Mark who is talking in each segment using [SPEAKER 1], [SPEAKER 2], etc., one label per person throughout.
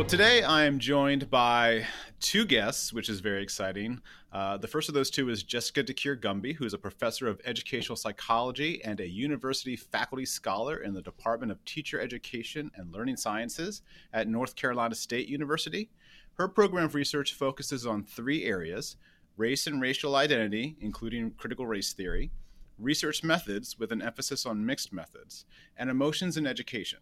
[SPEAKER 1] Well, today I am joined by two guests, which is very exciting. Uh, the first of those two is Jessica DeCuir-Gunby, who is a professor of educational psychology and a university faculty scholar in the Department of Teacher Education and Learning Sciences at North Carolina State University. Her program of research focuses on three areas race and racial identity, including critical race theory, research methods with an emphasis on mixed methods, and emotions in education.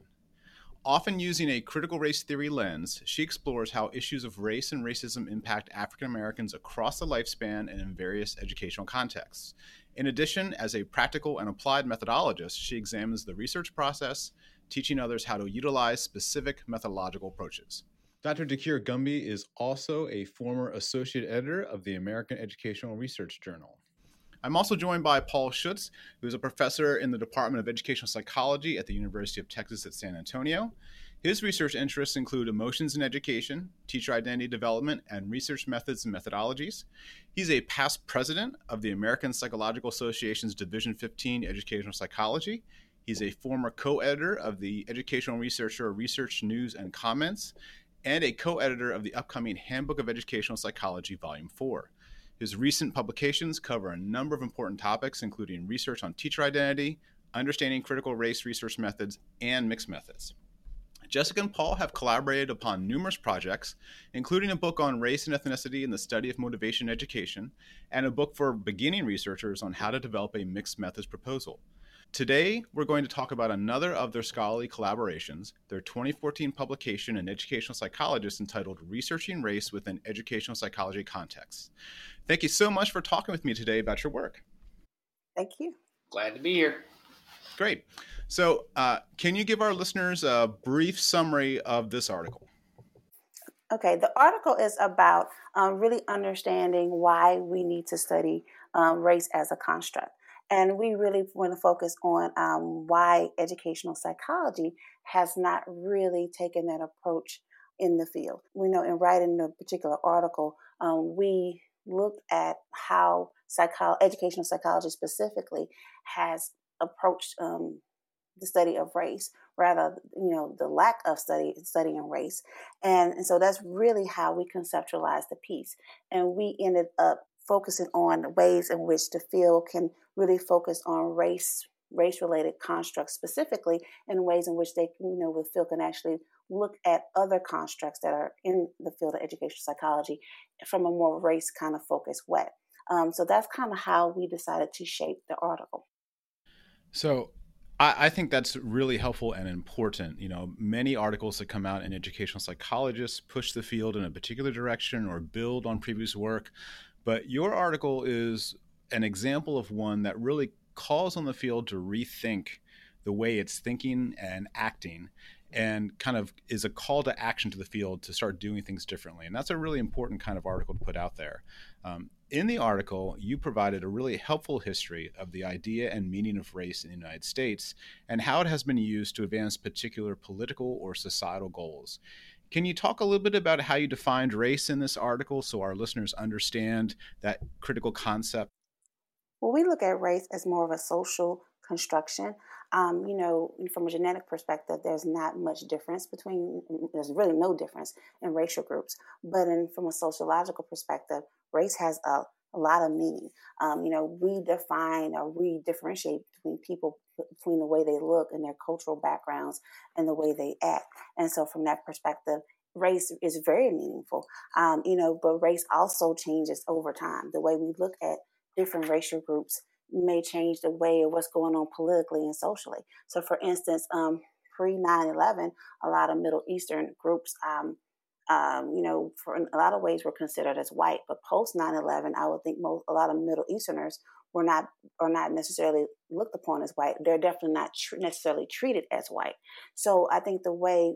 [SPEAKER 1] Often using a critical race theory lens, she explores how issues of race and racism impact African Americans across the lifespan and in various educational contexts. In addition, as a practical and applied methodologist, she examines the research process, teaching others how to utilize specific methodological approaches. Dr. DeCuir-Gunby is also a former associate editor of the American Educational Research Journal. I'm also joined by Paul Schutz, who is a professor in the Department of Educational Psychology at the University of Texas at San Antonio. His research interests include emotions in education, teacher identity development, and research methods and methodologies. He's a past president of the American Psychological Association's Division 15 Educational Psychology. He's a former co editor of the Educational Researcher Research News and Comments, and a co editor of the upcoming Handbook of Educational Psychology, Volume 4. His recent publications cover a number of important topics, including research on teacher identity, understanding critical race research methods, and mixed methods. Jessica and Paul have collaborated upon numerous projects, including a book on race and ethnicity in the study of motivation education, and a book for beginning researchers on how to develop a mixed methods proposal. Today, we're going to talk about another of their scholarly collaborations, their 2014 publication in Educational Psychologist entitled Researching Race Within Educational Psychology Contexts. Thank you so much for talking with me today about your work.
[SPEAKER 2] Thank you.
[SPEAKER 3] Glad to be here.
[SPEAKER 1] Great. So, uh, can you give our listeners a brief summary of this article?
[SPEAKER 2] Okay, the article is about um, really understanding why we need to study um, race as a construct. And we really want to focus on um, why educational psychology has not really taken that approach in the field. We know in writing a particular article, um, we looked at how psycho- educational psychology specifically has approached um, the study of race rather you know the lack of study studying race and, and so that's really how we conceptualized the piece and we ended up focusing on ways in which the field can really focus on race race related constructs specifically and ways in which they you know the field can actually look at other constructs that are in the field of educational psychology from a more race kind of focused way um, so that's kind of how we decided to shape the article
[SPEAKER 1] so I, I think that's really helpful and important. You know, many articles that come out in educational psychologists push the field in a particular direction or build on previous work. But your article is an example of one that really calls on the field to rethink the way it's thinking and acting and kind of is a call to action to the field to start doing things differently. And that's a really important kind of article to put out there. Um, in the article, you provided a really helpful history of the idea and meaning of race in the United States and how it has been used to advance particular political or societal goals. Can you talk a little bit about how you defined race in this article so our listeners understand that critical concept?
[SPEAKER 2] Well, we look at race as more of a social construction. Um, you know, from a genetic perspective, there's not much difference between, there's really no difference in racial groups. But in, from a sociological perspective, race has a, a lot of meaning. Um, you know, we define or we differentiate between people, between the way they look and their cultural backgrounds and the way they act. And so, from that perspective, race is very meaningful. Um, you know, but race also changes over time. The way we look at different racial groups may change the way of what's going on politically and socially. So, for instance, um, pre 9 11, a lot of Middle Eastern groups, um, um, you know, for in a lot of ways were considered as white. But post 9 11, I would think most, a lot of Middle Easterners were not are not necessarily looked upon as white. They're definitely not tr- necessarily treated as white. So I think the way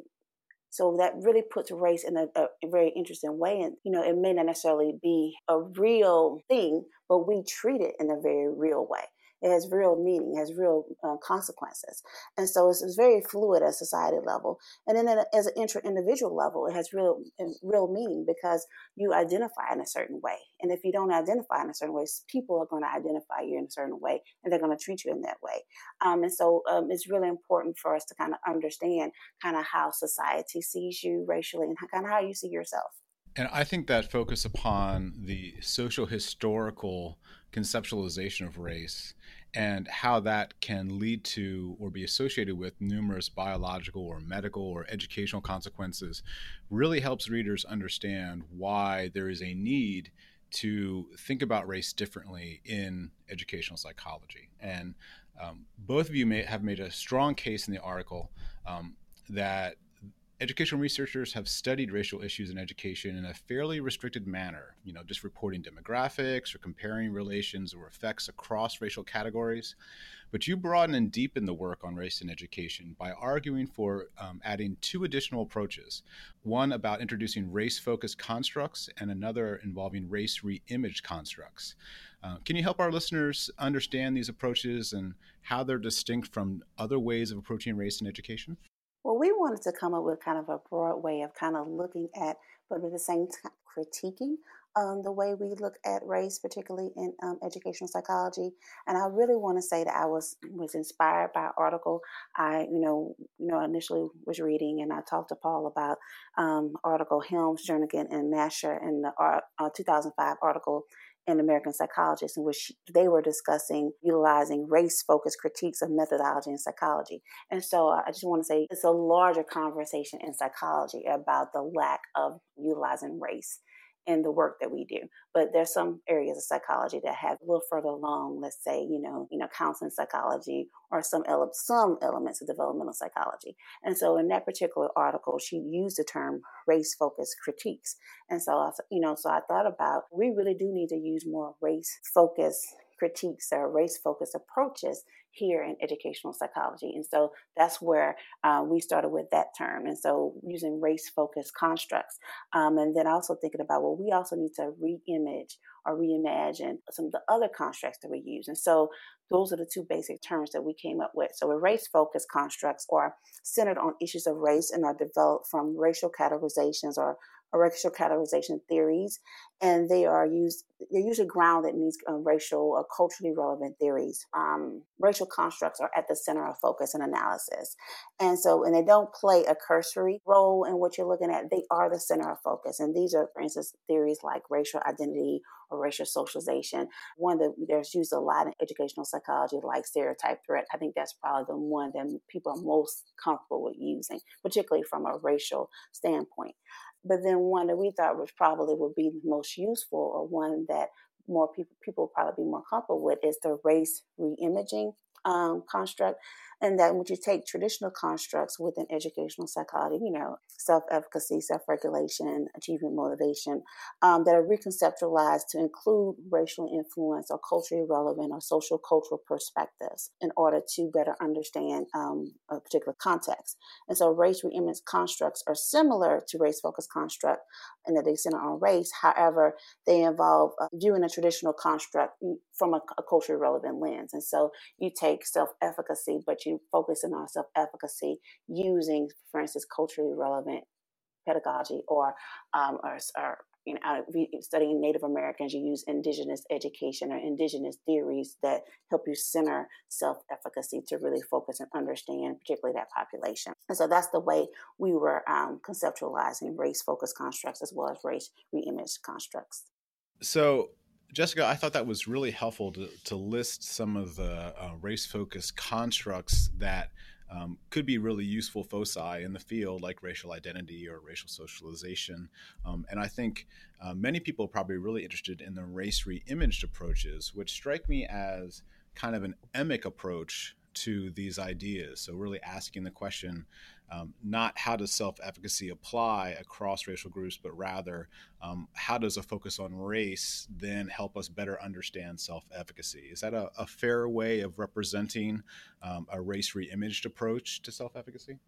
[SPEAKER 2] so that really puts race in a, a, very interesting way. And, you know, it may not necessarily be a real thing, but we treat it in a very real way. It has real meaning, has real uh, consequences. And so it's, it's, very fluid at society level. And then a, as an intra-individual level, it has real, real meaning because you identify in a certain way. And if you don't identify in a certain way, people are going to identify you in a certain way and they're going to treat you in that way. Um, and so um, it's really important for us to kind of understand kind of how society sees you racially and kind of how you see yourself.
[SPEAKER 1] And I think that focus upon the social historical conceptualization of race and how that can lead to or be associated with numerous biological or medical or educational consequences really helps readers understand why there is a need to think about race differently in educational psychology. And um, both of you may have made a strong case in the article um, that educational researchers have studied racial issues in education in a fairly restricted manner, you know, just reporting demographics or comparing relations or effects across racial categories. But you broaden and deepen the work on race in education by arguing for um, adding two additional approaches one about introducing race focused constructs, and another involving race re imaged constructs. Uh, can you help our listeners understand these approaches and how they're distinct from other ways of approaching race in education?
[SPEAKER 2] Well, we wanted to come up with kind of a broad way of kind of looking at, but at the same time critiquing um, the way we look at race, particularly in um, educational psychology. And I really want to say that I was was inspired by an article I, you know, you know, initially was reading, and I talked to Paul about um, article Helms, Jernigan, and Mascher in the uh, 2005 article and American Psychologists, in which they were discussing utilizing race focused critiques of methodology in psychology. And so uh, I just want to say it's a larger conversation in psychology about the lack of utilizing race in the work that we do. But there's some areas of psychology that have a little further along, let's say, you know, you know, counseling psychology or some ele- some elements of developmental psychology. And so in that particular article, she used the term race focused critiques. And so I, you know, so I thought about we really do need to use more race focused critiques or race focused approaches here in educational psychology. And so that's where uh, we started with that term. And so using race focused constructs. Um, and then also thinking about, well, we also need to re image or reimagine some of the other constructs that we use. And so those are the two basic terms that we came up with. So race focused constructs are centered on issues of race and are developed from racial categorizations or racial categorization theories, and they are used. They're usually grounded in these uh, racial or culturally relevant theories. Um, racial constructs are at the center of focus and analysis, and so, and they don't play a cursory role in what you're looking at. They are the center of focus, and these are, for instance, theories like racial identity or racial socialization. One that there's used a lot in educational psychology, like stereotype threat. I think that's probably the one that people are most comfortable with using, particularly from a racial standpoint. But then one that we thought was probably would be the most useful, or one that more people people will probably be more comfortable with, is the race reimaging um, construct and that when you take traditional constructs within educational psychology, you know, self efficacy, self regulation, achievement motivation, um, that are reconceptualized to include racially influenced or culturally relevant or social cultural perspectives in order to better understand um, a particular context. And so, race reimage constructs are similar to race focused construct in that they center on race. However, they involve uh, viewing a traditional construct from a, a culturally relevant lens. And so, you take self efficacy, but you focusing on self efficacy using, for instance, culturally relevant pedagogy or, um, or, or you know, studying Native Americans, you use indigenous education or indigenous theories that help you center self efficacy to really focus and understand, particularly that population. And so that's the way we were um, conceptualizing race focused constructs as well as race reimaged constructs.
[SPEAKER 1] So, Jessica, I thought that was really helpful to, to list some of the uh, race focused constructs that um, could be really useful foci in the field, like racial identity or racial socialization. Um, and I think uh, many people are probably really interested in the race re imaged approaches, which strike me as kind of an emic approach to these ideas. So, really asking the question um, not how does self efficacy apply across racial groups, but rather um, how does a focus on race then help us better understand self efficacy? Is that a, a, fair way of representing um, a race re imaged approach to self efficacy?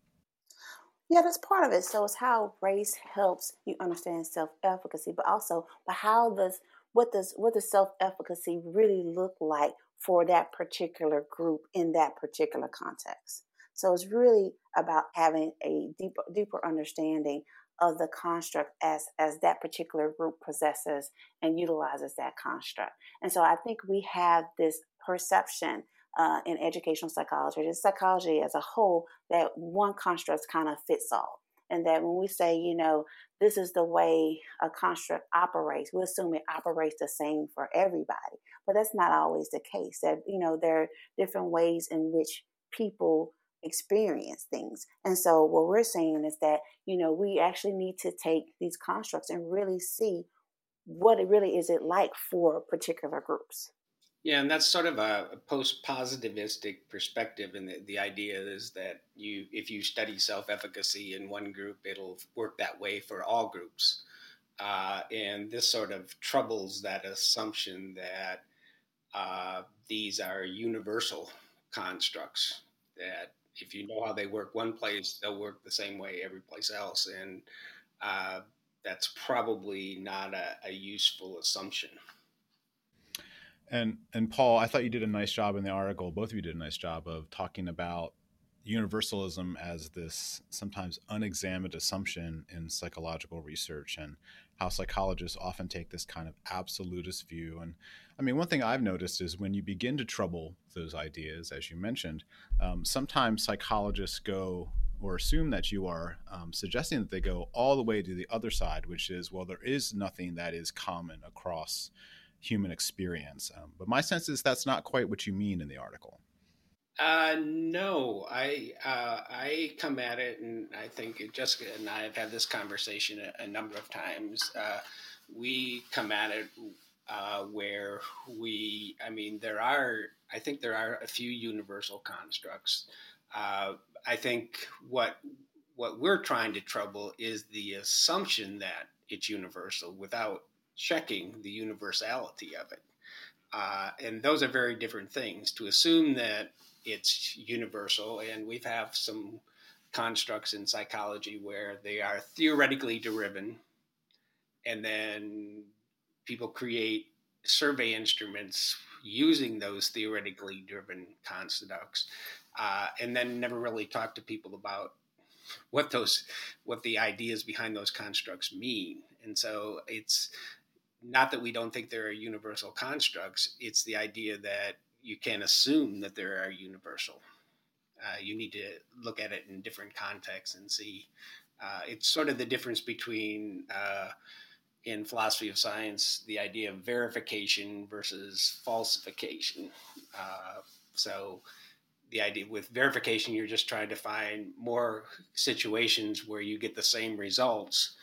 [SPEAKER 2] Yeah, that's part of it. So it's how race helps you understand self efficacy, but also, but how does what does what does self efficacy really look like for that particular group in that particular context. So it's really about having a deeper, deeper understanding of the construct as as that particular group possesses and utilizes that construct. And so I think we have this perception uh, in educational psychology, in psychology as a whole, that one construct kind of fits all. And that when we say, you know, this is the way a construct operates, we assume it operates the same for everybody. But that's not always the case. That, you know, there are different ways in which people experience things. And so what we're saying is that, you know, we actually need to take these constructs and really see what it really is it like for particular groups.
[SPEAKER 3] Yeah, and that's sort of a post-positivistic perspective, and the, the idea is that you, if you study self-efficacy in one group, it'll work that way for all groups, uh, and this sort of troubles that assumption that uh, these are universal constructs. That if you know how they work one place, they'll work the same way every place else, and uh, that's probably not a, a useful assumption.
[SPEAKER 1] And and Paul, I thought you did a nice job in the article. Both of you did a nice job of talking about universalism as this sometimes unexamined assumption in psychological research and how psychologists often take this kind of absolutist view. And I mean, one thing I've noticed is when you begin to trouble those ideas, as you mentioned, um, sometimes psychologists go or assume that you are um, suggesting that they go all the way to the other side, which is, well, there is nothing that is common across human experience. Um, but my sense is that's not quite what you mean in the article.
[SPEAKER 3] Uh, no, I uh, I come at it, and I think Jessica and I have had this conversation a, a number of times. Uh, we come at it uh, where we, I mean, there are, I think there are a few universal constructs. Uh, I think what what we're trying to trouble is the assumption that it's universal without checking the universality of it. Uh, and those are very different things. To assume that it's universal, and we have some constructs in psychology where they are theoretically driven, and then people create survey instruments using those theoretically driven constructs, uh, and then never really talk to people about what those what the ideas behind those constructs mean. And so it's not that we don't think there are universal constructs, it's the idea that you can't assume that there are universal. Uh, you need to look at it in different contexts and see. Uh, it's sort of the difference between, uh, in philosophy of science, the idea of verification versus falsification. Uh, so, the idea with verification, you're just trying to find more situations where you get the same results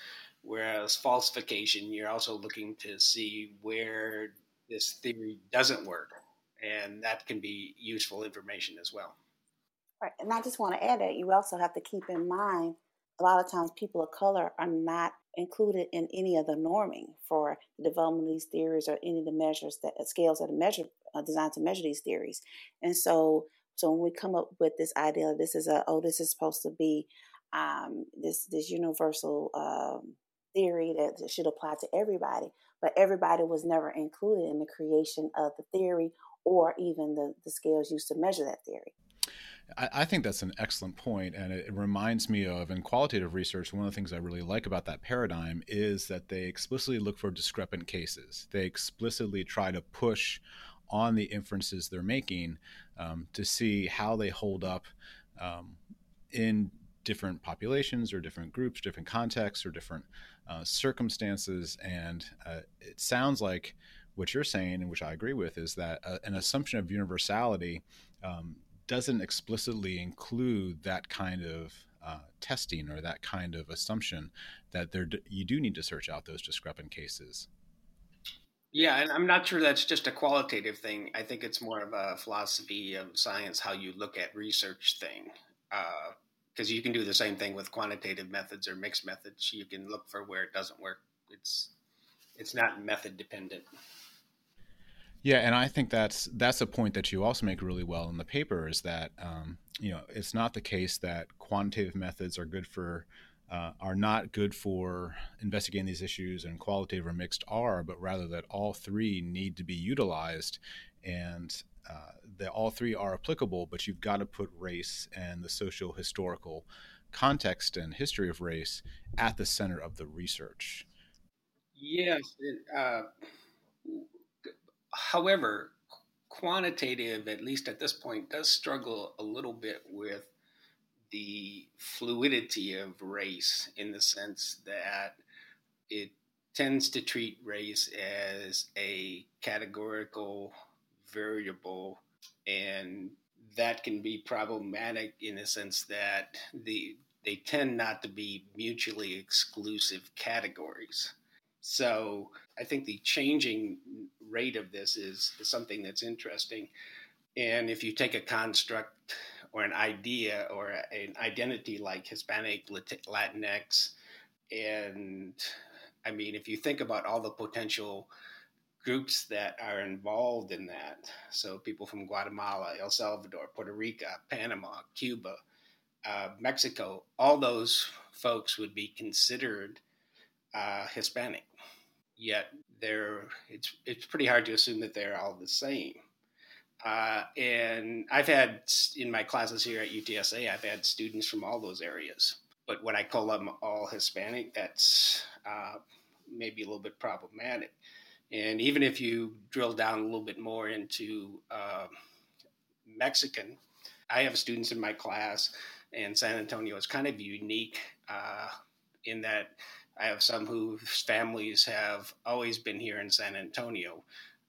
[SPEAKER 3] Whereas falsification, you're also looking to see where this theory doesn't work, and that can be useful information as well.
[SPEAKER 2] Right, and I just want to add that you also have to keep in mind a lot of times people of color are not included in any of the norming for the development of these theories or any of the measures that uh, scales that are measure, uh, designed to measure these theories. And so, so when we come up with this idea, this is a oh, this is supposed to be um, this this universal um, theory that should apply to everybody, but everybody was never included in the creation of the theory or even the, the scales used to measure that theory.
[SPEAKER 1] I, think that's an excellent point, and it, reminds me of in qualitative research. One of the things I really like about that paradigm is that they explicitly look for discrepant cases. They explicitly try to push on the inferences they're making um, to see how they hold up um, in different populations or different groups, different contexts, or different uh, circumstances. And uh, it sounds like what you're saying, and which I agree with, is that uh, an assumption of universality um, doesn't explicitly include that kind of uh, testing or that kind of assumption that there you do need to search out those discrepant cases.
[SPEAKER 3] Yeah, and I'm not sure that's just a qualitative thing. I think it's more of a philosophy of science, how you look at research thing. Uh, because you can do the same thing with quantitative methods or mixed methods. You can look for where it doesn't work. It's it's not method dependent.
[SPEAKER 1] Yeah, and I think that's that's a point that you also make really well in the paper is that um, you know it's not the case that quantitative methods are good for uh, are not good for investigating these issues and qualitative or mixed are, but rather that all three need to be utilized and uh, that all three are applicable, but you've got to put race and the social historical context and history of race at the center of the research.
[SPEAKER 3] Yes. Uh, however, quantitative, at least at this point, does struggle a little bit with the fluidity of race in the sense that it tends to treat race as a categorical variable and that can be problematic in the sense that the they tend not to be mutually exclusive categories. So I think the changing rate of this is, is something that's interesting. And if you take a construct or an idea or an identity like Hispanic, Latinx, and I mean, if you think about all the potential groups that are involved in that, so people from Guatemala, El Salvador, Puerto Rico, Panama, Cuba, uh, Mexico, all those folks would be considered uh, Hispanic. Yet they're it's it's pretty hard to assume that they're all the same. Uh, and I've had in my classes here at UTSA, I've had students from all those areas. But when I call them all Hispanic, that's uh, maybe a little bit problematic. And even if you drill down a little bit more into uh, Mexican, I have students in my class, and San Antonio is kind of unique uh, in that I have some whose families have always been here in San Antonio.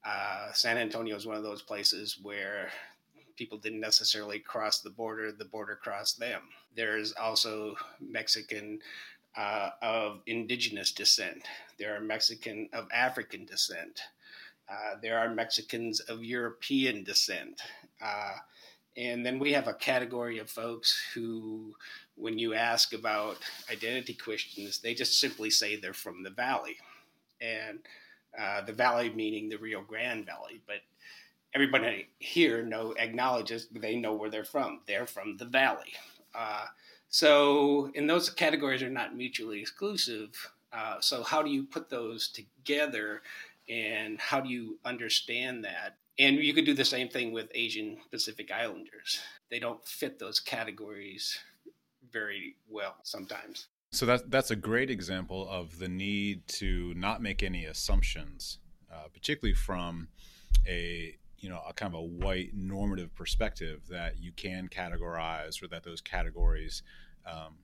[SPEAKER 3] Uh, San Antonio is one of those places where people didn't necessarily cross the border, the border crossed them. There's also Mexican uh, of indigenous descent, there are Mexican of African descent, uh, there are Mexicans of European descent. Uh, and then we have a category of folks who, when you ask about identity questions, they just simply say they're from the valley. And uh, the valley meaning the Rio Grande Valley. But everybody here know acknowledges they know where they're from. They're from the valley. So, and those categories are not mutually exclusive. Uh, so, how do you put those together, and how do you understand that? And you could do the same thing with Asian Pacific Islanders. They don't fit those categories very well sometimes.
[SPEAKER 1] So that that's a great example of the need to not make any assumptions, uh, particularly from a you know a kind of a white normative perspective that you can categorize or that those categories um,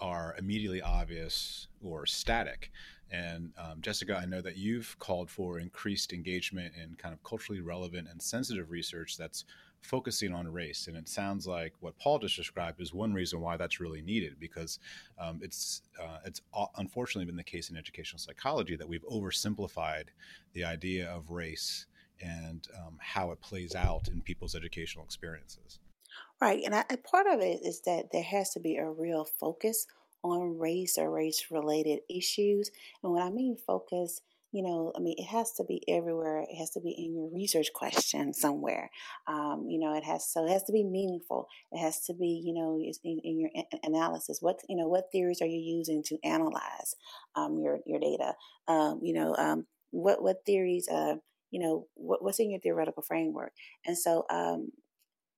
[SPEAKER 1] are immediately obvious or static. And um, Jessica, I know that you've called for increased engagement in kind of culturally relevant and sensitive research that's focusing on race. And it sounds like what Paul just described is one reason why that's really needed because um, it's uh, it's unfortunately been the case in educational psychology that we've oversimplified the idea of race and um, how it plays out in people's educational experiences.
[SPEAKER 2] Right, and part of it is that there has to be a real focus on race or race related issues. And when I mean focus, you know, I mean, it has to be everywhere. It has to be in your research question somewhere. Um, you know, it has so it has to be meaningful. It has to be, you know, in, in your analysis. What you know, what theories are you using to analyze um, your your data? Um, you know, um, what what theories? Uh, you know, what, what's in your theoretical framework? And so, um,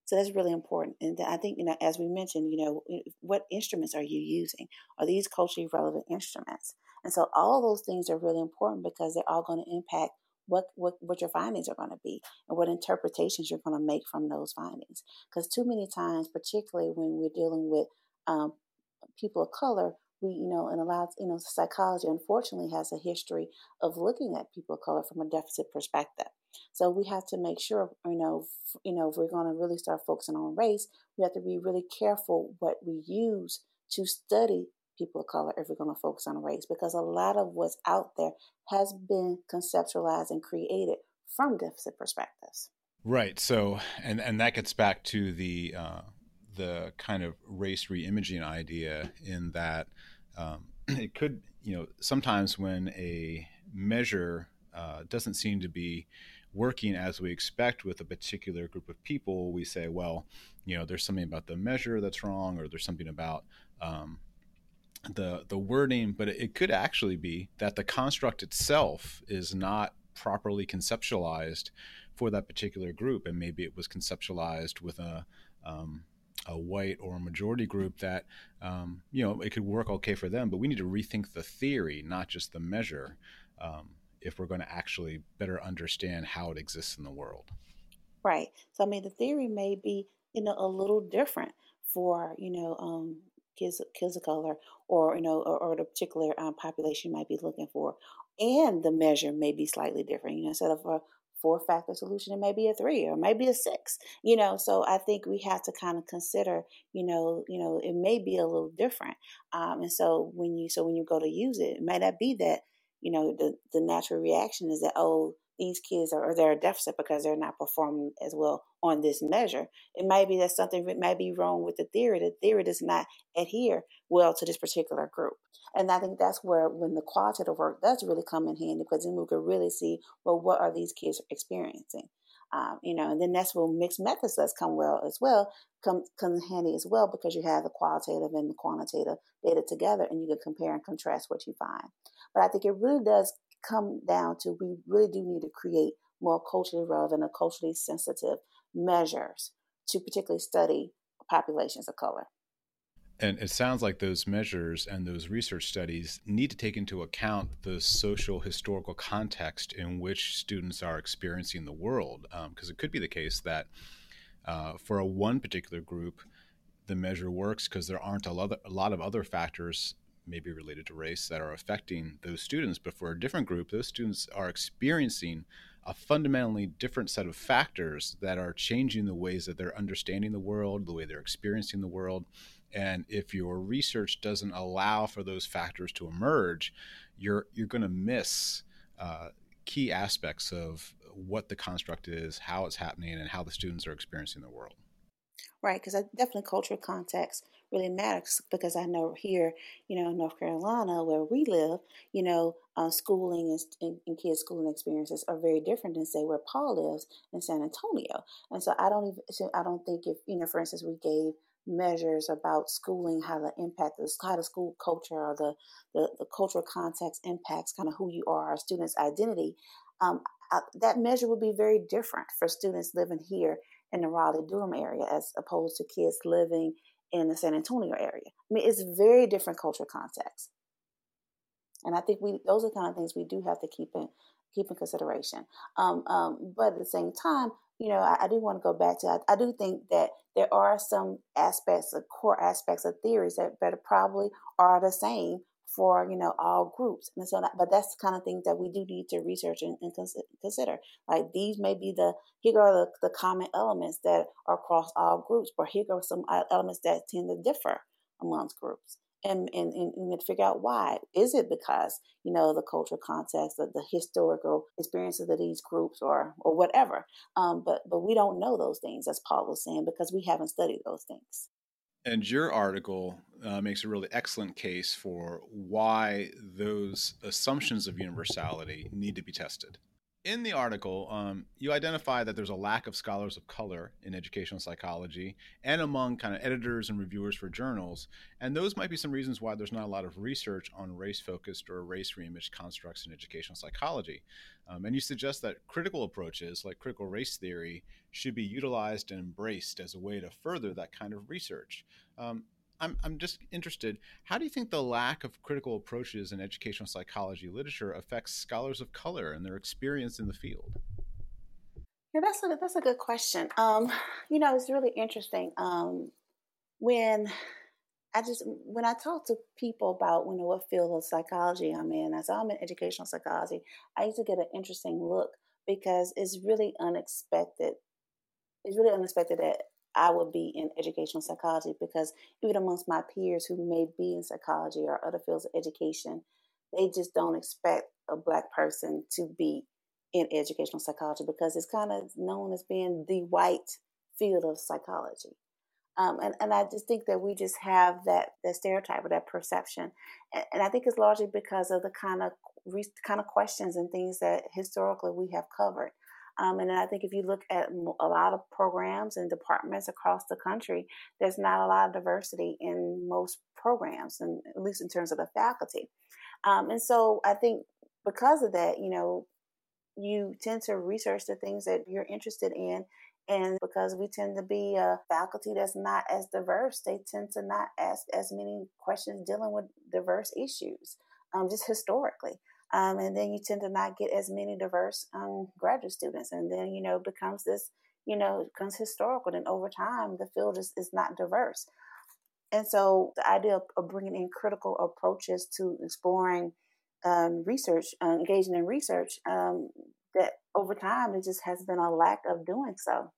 [SPEAKER 2] so that's really important. And I think, you know, as we mentioned, you know, what instruments are you using? Are these culturally relevant instruments? And so all those things are really important because they're all going to impact what, what, what your findings are going to be and what interpretations you're going to make from those findings. Because too many times, particularly when we're dealing with um, people of color, we, you know, and a lot, you know, psychology unfortunately has a history of looking at people of color from a deficit perspective. So we have to make sure, you know, you know, if we're going to really start focusing on race, we have to be really careful what we use to study people of color if we're going to focus on race, because a lot of what's out there has been conceptualized and created from deficit perspectives.
[SPEAKER 1] Right. So, and and that gets back to the uh, the kind of race reimaging idea in that um, it could, you know, sometimes when a measure uh, doesn't seem to be working as we expect with a particular group of people, we say, well, you know, there's something about the measure that's wrong, or there's something about um, the the wording. But it could actually be that the construct itself is not properly conceptualized for that particular group, and maybe it was conceptualized with a um, a white or a majority group that um, you know it could work okay for them, but we need to rethink the theory, not just the measure, um, if we're going to actually better understand how it exists in the world.
[SPEAKER 2] Right. So I mean, the theory may be you know a little different for you know um, kids kids of color or you know or, or the particular um, population you might be looking for and the measure may be slightly different you know instead of a four factor solution it may be a three or maybe a six you know so i think we have to kind of consider you know you know it may be a little different um, and so when you so when you go to use it it might not be that you know the the natural reaction is that oh these kids are or they're a deficit because they're not performing as well on this measure. It might be that something might be wrong with the theory. The theory does not adhere well to this particular group. And I think that's where when the qualitative work does really come in handy because then we can really see, well, what are these kids experiencing? Um, you know, and then that's where mixed methods does come well as well, come comes handy as well because you have the qualitative and the quantitative data together and you can compare and contrast what you find. But I think it really does come down to we really do need to create more culturally relevant and culturally sensitive measures to particularly study populations of color.
[SPEAKER 1] And it sounds like those measures and those research studies need to take into account the social historical context in which students are experiencing the world. Because um, it could be the case that uh, for a one particular group, the measure works because there aren't a lot, a lot of other factors maybe related to race that are affecting those students. But for a different group, those students are experiencing a fundamentally different set of factors that are changing the ways that they're understanding the world, the way they're experiencing the world. And if your research doesn't allow for those factors to emerge, you're you're going to miss uh, key aspects of what the construct is, how it's happening, and how the students are experiencing the world.
[SPEAKER 2] Right, because definitely cultural context really matters because I know here, you know, in North Carolina where we live, you know, uh, schooling and, and, kids' schooling experiences are very different than say where Paul lives in San Antonio. And so I don't even, so I don't think if you know, for instance, we gave measures about schooling, how the impact how the school culture or the, the, the cultural context impacts kind of who you are, our students' identity. Um, I, that measure would be very different for students living here in the Raleigh Durham area as opposed to kids living in the San Antonio area. I mean, it's very different cultural context. And I think we those are kind of things we do have to keep in keep in consideration. Um, um, but at the same time, you know, I, I do want to go back to I, I, do think that there are some aspects, of core aspects of theories that, that probably are the same for you know all groups. And so that, but that's the kind of things that we do need to research and, and consider. Like these may be the here are the, the common elements that are across all groups but here are some uh, elements that tend to differ amongst groups and, and, and, and figure out why. Is it because, you know, the cultural context, the, the historical experiences of these groups or or whatever. Um, but but we don't know those things, as Paul was saying, because we haven't studied those things.
[SPEAKER 1] And your article uh, makes a really excellent case for why those assumptions of universality need to be tested. In the article, um, you identify that there's a lack of scholars of color in educational psychology and among kind of editors and reviewers for journals. And those might be some reasons why there's not a lot of research on race focused or race reimaged constructs in educational psychology. Um, and you suggest that critical approaches like critical race theory should be utilized and embraced as a way to further that kind of research. Um, I'm, I'm just interested. How do you think the lack of critical approaches in educational psychology literature affects scholars of color and their experience in the field?
[SPEAKER 2] Yeah, that's a that's a good question. Um, you know, it's really interesting. Um, when I just when I talk to people about you know what field of psychology I'm in, as I'm in educational psychology, I used to get an interesting look because it's really unexpected. It's really unexpected that I would be in educational psychology because even amongst my peers who may be in psychology or other fields of education, they just don't expect a black person to be in educational psychology because it's kind of known as being the white field of psychology. Um, and, and I just think that we just have that, that stereotype or that perception. And, and I think it's largely because of the kind of kind of questions and things that historically we have covered. Um, and I think if you look at a lot of programs and departments across the country, there's not a lot of diversity in most programs, and at least in terms of the faculty. Um, and so I think because of that, you know, you tend to research the things that you're interested in. And because we tend to be a faculty that's not as diverse, they tend to not ask as many questions dealing with diverse issues, um, just historically. Um, and then you tend to not get as many diverse um, graduate students. And then, you know, becomes this, you know, becomes historical. And over time, the field is, is not diverse. And so the idea of, of bringing in critical approaches to exploring um, research, uh, engaging in research, um, that over time it just has been a lack of doing so.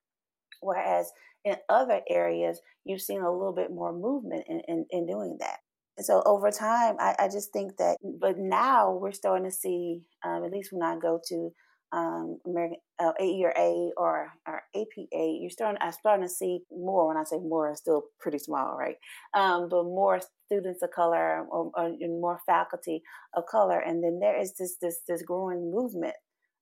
[SPEAKER 2] Whereas in other areas, you've seen a little bit more movement in, in, in doing that. So over time, I, I, just think that, but now we're starting to see, um, at least when I go to um, American uh, AERA or, or APA, you're starting. I'm starting to see more. When I say more, it's still pretty small, right? Um, but more students of color or, or, more faculty of color, and then there is this this this growing movement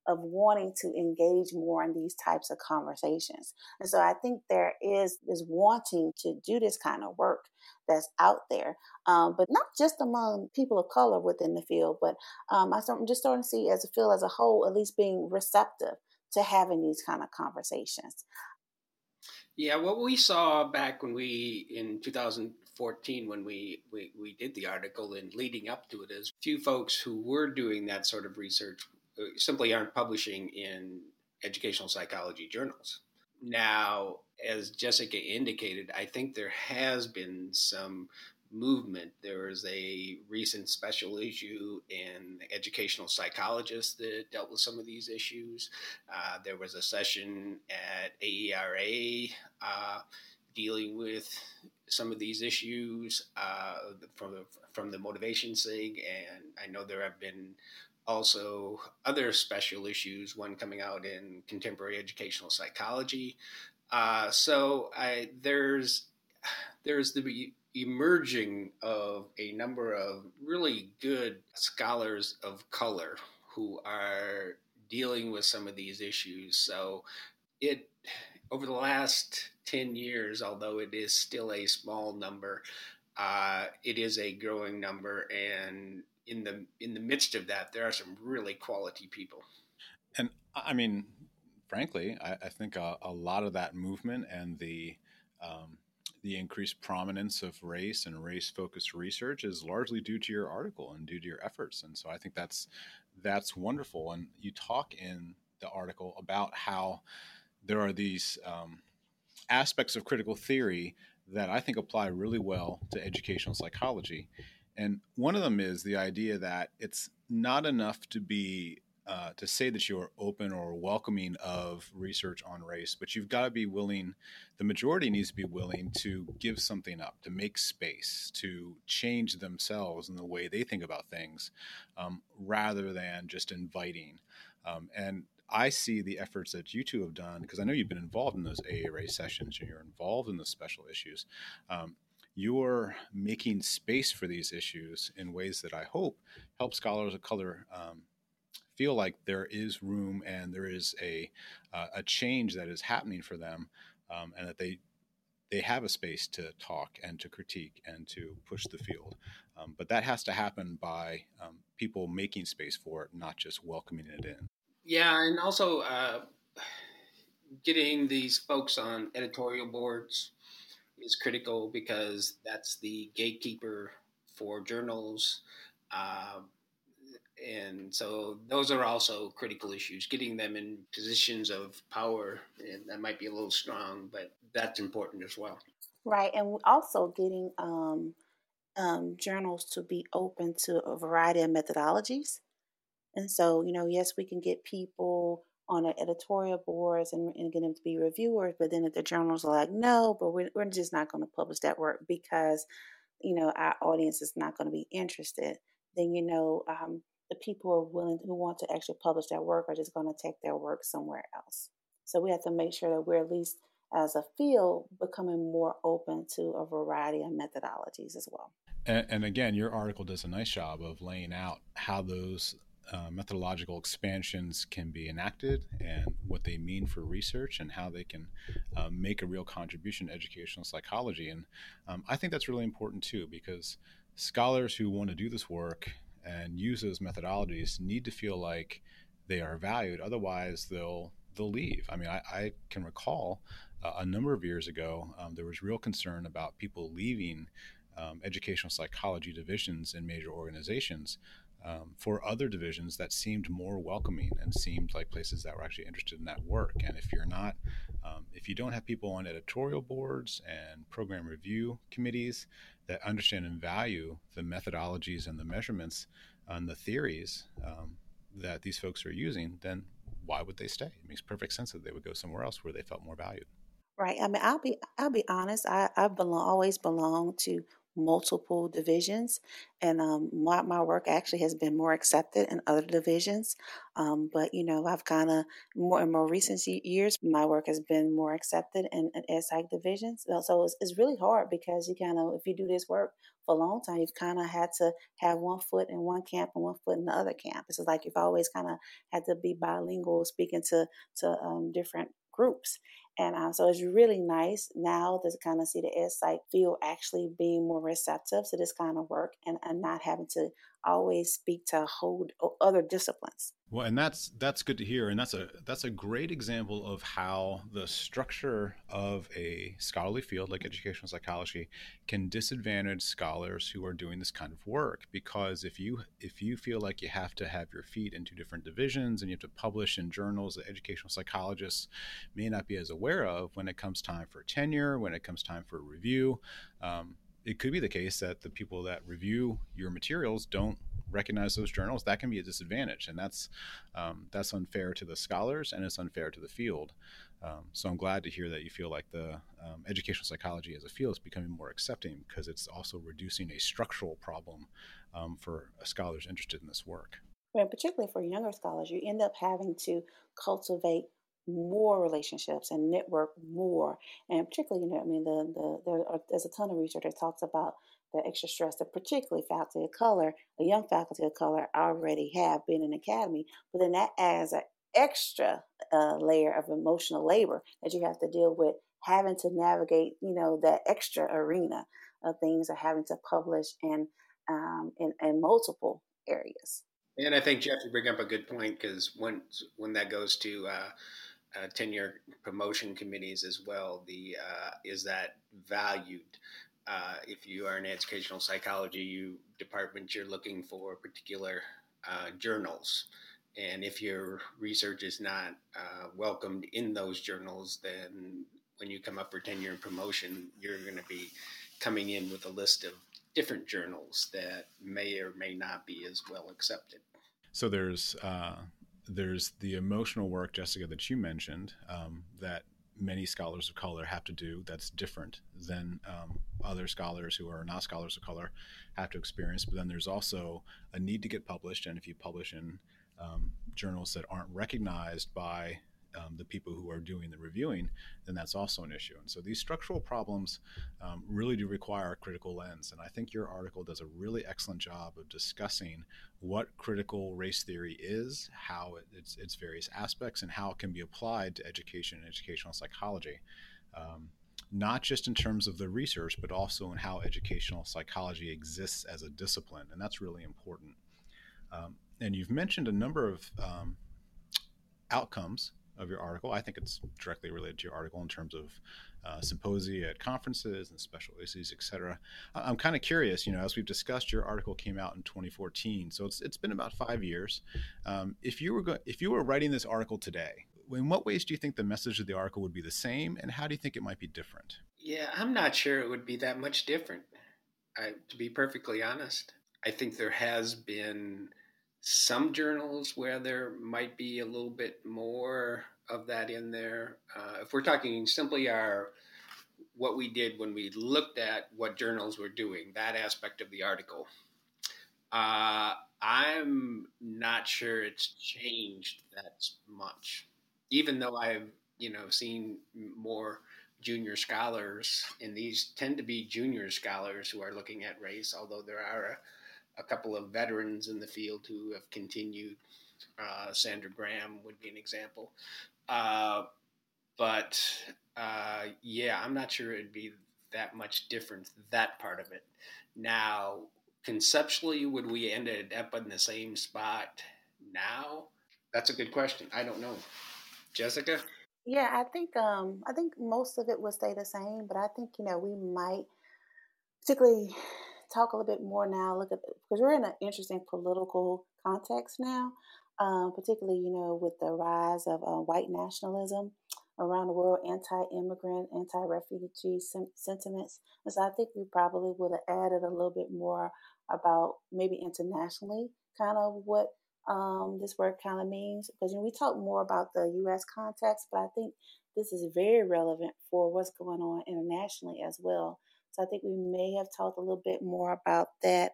[SPEAKER 2] of wanting to engage more in these types of conversations. And so I think there is this wanting to do this kind of work that's out there, um, but not just among people of color within the field, but um, I am just starting to see as a field as a whole, at least being receptive to having these kind of conversations.
[SPEAKER 3] Yeah, what we saw back when we in 2014 when we, we we did the article and leading up to it is few folks who were doing that sort of research simply aren't publishing in educational psychology journals. Now, as Jessica indicated, I think there has been some movement. There was a recent special issue in Educational Psychologist that dealt with some of these issues. Uh, there was a session at AERA uh, dealing with some of these issues uh, from from the motivation sig, and I know there have been also other special issues, one coming out in contemporary educational psychology. Uh, so I, there's there's the emerging of a number of really good scholars of color who are dealing with some of these issues. So it over the last 10 years, although it is still a small number, uh, it is a growing number and in the in the midst of that, there are some really quality people.
[SPEAKER 1] And I mean, frankly, I, I think a, a, lot of that movement and the um, the increased prominence of race and race focused research is largely due to your article and due to your efforts. And so I think that's that's wonderful. And you talk in the article about how there are these um, aspects of critical theory that I think apply really well to educational psychology. And one of them is the idea that it's not enough to be uh, to say that you're open or welcoming of research on race, but you've got to be willing, the majority needs to be willing to give something up, to make space, to change themselves in the way they think about things, um, rather than just inviting. Um, and I see the efforts that you two have done because I know you've been involved in those AERA sessions and you're involved in the special issues. Um, you're making space for these issues in ways that I hope help scholars of color um, feel like there is room and there is a uh, a change that is happening for them, um, and that they they have a space to talk and to critique and to push the field. Um, but that has to happen by um, people making space for it, not just welcoming it in.
[SPEAKER 3] Yeah, and also uh, getting these folks on editorial boards is critical because that's the gatekeeper for journals. Uh, and so those are also critical issues. Getting them in positions of power, and that might be a little strong, but that's important as well.
[SPEAKER 2] Right, and also getting um, um, journals to be open to a variety of methodologies. And so, you know, yes, we can get people on the editorial boards and, and get them to be reviewers. But then if the journals are like, no, but we're, we're just not going to publish that work because, you know, our audience is not going to be interested, then, you know, um, the people who are willing, who want to actually publish their work are just going to take their work somewhere else. So we have to make sure that we're at least as a field becoming more open to a variety of methodologies as well.
[SPEAKER 1] And, and again, your article does a nice job of laying out how those uh, methodological expansions can be enacted and what they mean for research and how they can uh, make a real contribution to educational psychology. And um, I think that's really important too, because scholars who want to do this work and use those methodologies need to feel like they are valued. Otherwise, they'll they'll leave. I mean, I, I can recall uh, a number of years ago, um, there was real concern about people leaving um, educational psychology divisions in major organizations um, for other divisions that seemed more welcoming and seemed like places that were actually interested in that work. And if you're not, um, if you don't have people on editorial boards and program review committees that understand and value the methodologies and the measurements and the theories um, that these folks are using, then why would they stay? It makes perfect sense that they would go somewhere else where they felt more valued.
[SPEAKER 2] Right. I mean, I'll be I'll be honest. I I belong always belong to multiple divisions, and um, my my work actually has been more accepted in other divisions. Um, but you know, I've kind of more in more recent years, my work has been more accepted in, in divisions. So it's, it's really hard because you kind of if you do this work for a long time, you've kind of had to have one foot in one camp and one foot in the other camp. It's like you've always kind of had to be bilingual, speaking to to um, different groups. And um, so it's really nice now to kind of see the ed psych field actually being more receptive to this kind of work and, and not having to always speak to whole other disciplines.
[SPEAKER 1] Well, and that's that's good to hear, and that's a that's a great example of how the structure of a scholarly field like educational psychology can disadvantage scholars who are doing this kind of work. Because if you if you feel like you have to have your feet in two different divisions and you have to publish in journals that educational psychologists may not be as aware of when it comes time for tenure, when it comes time for review. Um, it could be the case that the people that review your materials don't recognize those journals. That can be a disadvantage, and that's um, that's unfair to the scholars and it's unfair to the field. Um, so I'm glad to hear that you feel like the um, educational psychology as a field is becoming more accepting because it's also reducing a structural problem um, for scholars interested in this work.
[SPEAKER 2] And particularly for younger scholars, you end up having to cultivate more relationships and network more. And particularly, you know, I mean, the, the there are, there's a ton of research that talks about the extra stress that particularly faculty of color, the young faculty of color already have been in academy, but then that adds an extra uh, layer of emotional labor that you have to deal with having to navigate, you know, that extra arena of things or having to publish in, um, in, in multiple areas.
[SPEAKER 3] And I think Jeff, you bring up a good point because when when that goes to uh, uh, tenure promotion committees as well. The uh, is that valued? Uh, if you are an educational psychology you, department, you're looking for particular uh, journals, and if your research is not uh, welcomed in those journals, then when you come up for tenure and promotion, you're going to be coming in with a list of different journals that may or may not be as well accepted.
[SPEAKER 1] So there's uh, there's the emotional work, Jessica, that you mentioned um, that many scholars of color have to do that's different than um, other scholars who are not scholars of color have to experience. But then there's also a need to get published. And if you publish in um, journals that aren't recognized by um, the people who are doing the reviewing, then that's also an issue. And so these structural problems um, really do require a critical lens. And I think your article does a really excellent job of discussing what critical race theory is, how it, its, its various aspects, and how it can be applied to education and educational psychology. Um, not just in terms of the research, but also in how educational psychology exists as a discipline. And that's really important. Um, and you've mentioned a number of um, outcomes of your article. I think it's directly related to your article in terms of uh, symposia at conferences and special issues, etc. I'm kind of curious. You know, as we've discussed, your article came out in 2014, so it's it's been about five years. Um, if you were go- if you were writing this article today, in what ways do you think the message of the article would be the same, and how do you think it might be different?
[SPEAKER 3] Yeah, I'm not sure it would be that much different. I, to be perfectly honest, I think there has been some journals where there might be a little bit more of that in there. Uh, if we're talking simply our what we did when we looked at what journals were doing, that aspect of the article, uh, I'm not sure it's changed that much. Even though I've you know seen more junior scholars, and these tend to be junior scholars who are looking at race, although there are a couple of veterans in the field who have continued. Uh, Sandra Graham would be an example. Uh, but uh, yeah, I'm not sure it'd be that much different, that part of it. Now, conceptually, would we end up in the same spot now? That's a good question. I don't know. Jessica?
[SPEAKER 2] Yeah, I think um, I think most of it will stay the same, but I think you know we might particularly talk a little bit more now. Look at because we're in an interesting political context now, um, particularly you know with the rise of uh, white nationalism around the world, anti-immigrant, anti-refugee sen- sentiments. And so I think we probably would have added a little bit more about maybe internationally, kind of what um, this word kind of means. Because you know, we talk more about the U.S. context, but I think this is very relevant for what's going on internationally as well. So I think we may have talked a little bit more about that.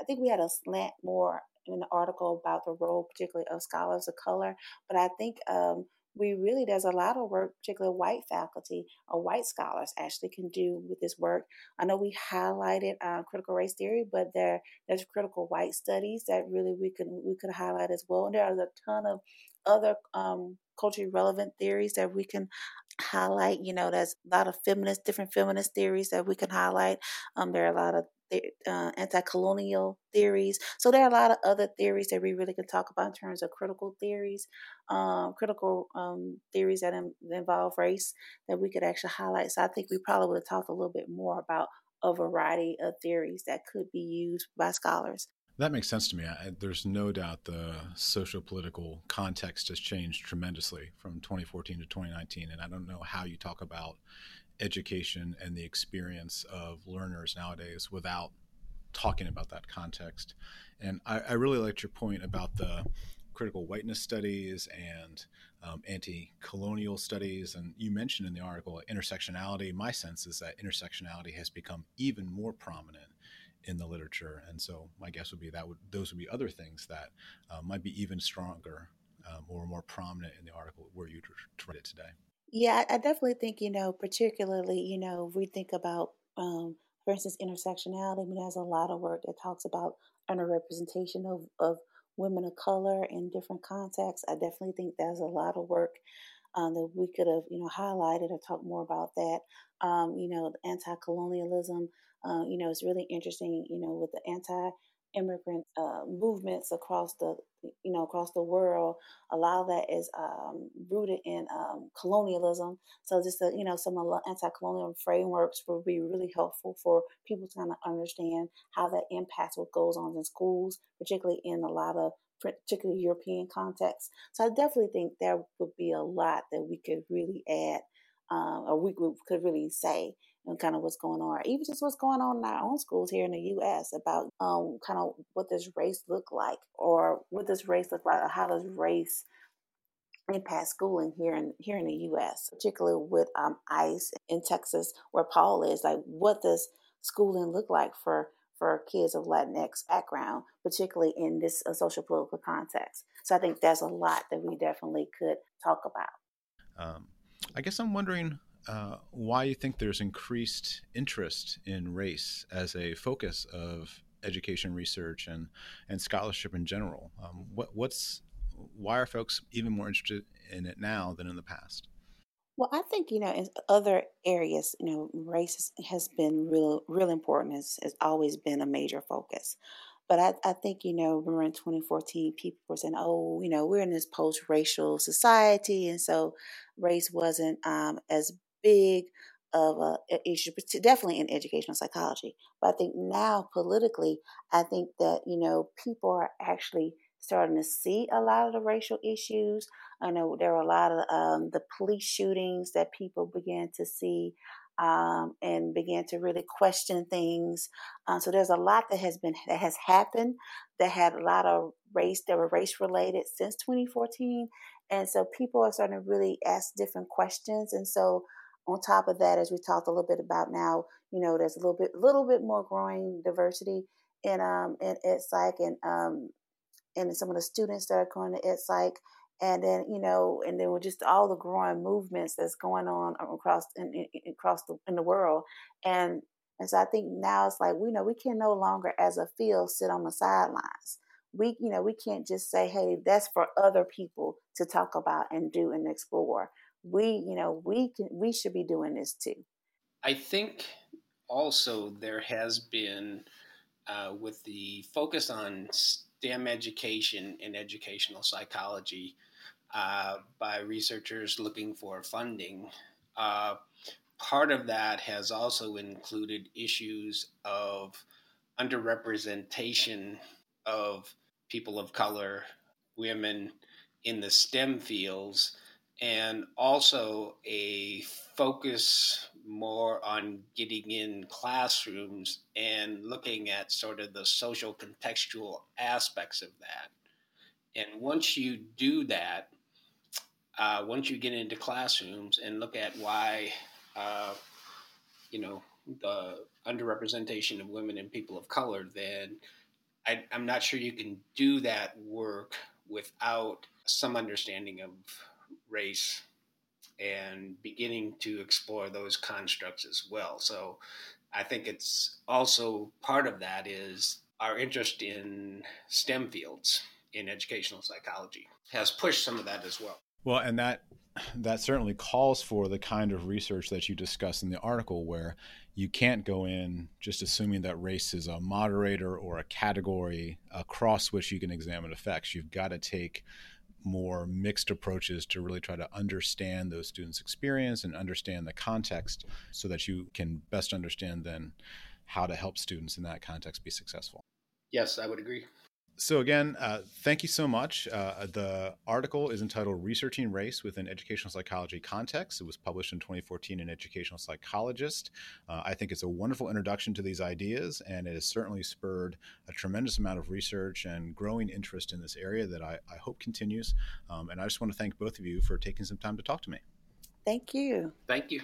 [SPEAKER 2] I think we had a slant more in the article about the role, particularly of scholars of color, but I think um, we really there's a lot of work particularly white faculty or white scholars actually can do with this work i know we highlighted uh, critical race theory but there there's critical white studies that really we could we could highlight as well and there are a ton of other um, culturally relevant theories that we can highlight you know there's a lot of feminist different feminist theories that we can highlight um, there are a lot of uh, anti-colonial theories. So there are a lot of other theories that we really can talk about in terms of critical theories, um, critical um, theories that in, involve race that we could actually highlight. So I think we probably would have talked a little bit more about a variety of theories that could be used by scholars.
[SPEAKER 1] That makes sense to me. I, there's no doubt the socio political context has changed tremendously from 2014 to 2019. And I don't know how you talk about education and the experience of learners nowadays without talking about that context. And I, I really liked your point about the critical whiteness studies and um, anti-colonial studies and you mentioned in the article intersectionality my sense is that intersectionality has become even more prominent in the literature and so my guess would be that would those would be other things that uh, might be even stronger um, or more prominent in the article where you read it today
[SPEAKER 2] yeah, I definitely think, you know, particularly, you know, if we think about, um, for instance, intersectionality, I mean, there's a lot of work that talks about underrepresentation of, of women of color in different contexts. I definitely think there's a lot of work um, that we could have, you know, highlighted or talked more about that. Um, you know, anti-colonialism, uh, you know, it's really interesting, you know, with the anti immigrant uh, movements across the you know across the world a lot of that is um, rooted in um, colonialism. So just the, you know some of the anti-colonial frameworks will be really helpful for people to kind of understand how that impacts what goes on in schools particularly in a lot of particularly european contexts. So i definitely think there would be a lot that we could really add um, or we could really say and kind of what's going on, even just what's going on in our own schools here in the U.S. about um, kind of what does race look like, or what does race look like, or how does race impact schooling here in here in the U.S., particularly with um, ICE in Texas, where Paul is. Like, what does schooling look like for for kids of Latinx background, particularly in this uh, social political context? So I think there's a lot that we definitely could talk about.
[SPEAKER 1] Um, I guess I'm wondering uh, why you think there's increased interest in race as a focus of education research and, and scholarship in general. Um, what, what's why are folks even more interested in it now than in the past?
[SPEAKER 2] Well, I think you know in other areas, you know, race has been real, real important. Has has always been a major focus. But I, I think, you know, remember in 2014, people were saying, oh, you know, we're in this post racial society. And so race wasn't um, as big of a, issue, definitely in educational psychology. But I think now politically, I think that you know people are actually starting to see a lot of the racial issues. I know there are a lot of um, the police shootings that people began to see um, and began to really question things. Uh, so there's a lot that has been that has happened that had a lot of race that were race related since 2014, and so people are starting to really ask different questions, and so on top of that, as we talked a little bit about now, you know, there's a little bit, little bit more growing diversity in um in ed psych and um and some of the students that are going to ed psych, and then you know, and then with just all the growing movements that's going on across in, in, across the in the world, and and so I think now it's like we know we can no longer as a field sit on the sidelines. We you know we can't just say hey that's for other people to talk about and do and explore we you know we can we should be doing this too
[SPEAKER 3] i think also there has been uh, with the focus on STEM education and educational psychology uh, by researchers looking for funding. Uh, part of that has also included issues of underrepresentation of people of color, women in the STEM fields, and also a focus more on getting in classrooms and looking at sort of the social contextual aspects of that. And once you do that, uh, once you get into classrooms and look at why, uh, you know, the underrepresentation of women and people of color, then I, I'm not sure you can do that work without some understanding of race and beginning to explore those constructs as well. So I think it's also part of that is our interest in STEM fields in educational psychology has pushed some of that as well.
[SPEAKER 1] Well, and that that certainly calls for the kind of research that you discuss in the article where you can't go in just assuming that race is a moderator or a category across which you can examine effects. You've got to take more mixed approaches to really try to understand those students' experience and understand the context so that you can best understand then how to help students in that context be successful.
[SPEAKER 3] Yes, I would agree.
[SPEAKER 1] So, again, uh, thank you so much. Uh, the article is entitled Researching Race Within Educational Psychology Context. It was published in 2014 in Educational Psychologist. Uh, I think it's a wonderful introduction to these ideas, and it has certainly spurred a tremendous amount of research and growing interest in this area that I, I hope continues. Um, and I just want to thank both of you for taking some time to talk to me.
[SPEAKER 2] Thank you.
[SPEAKER 3] Thank you.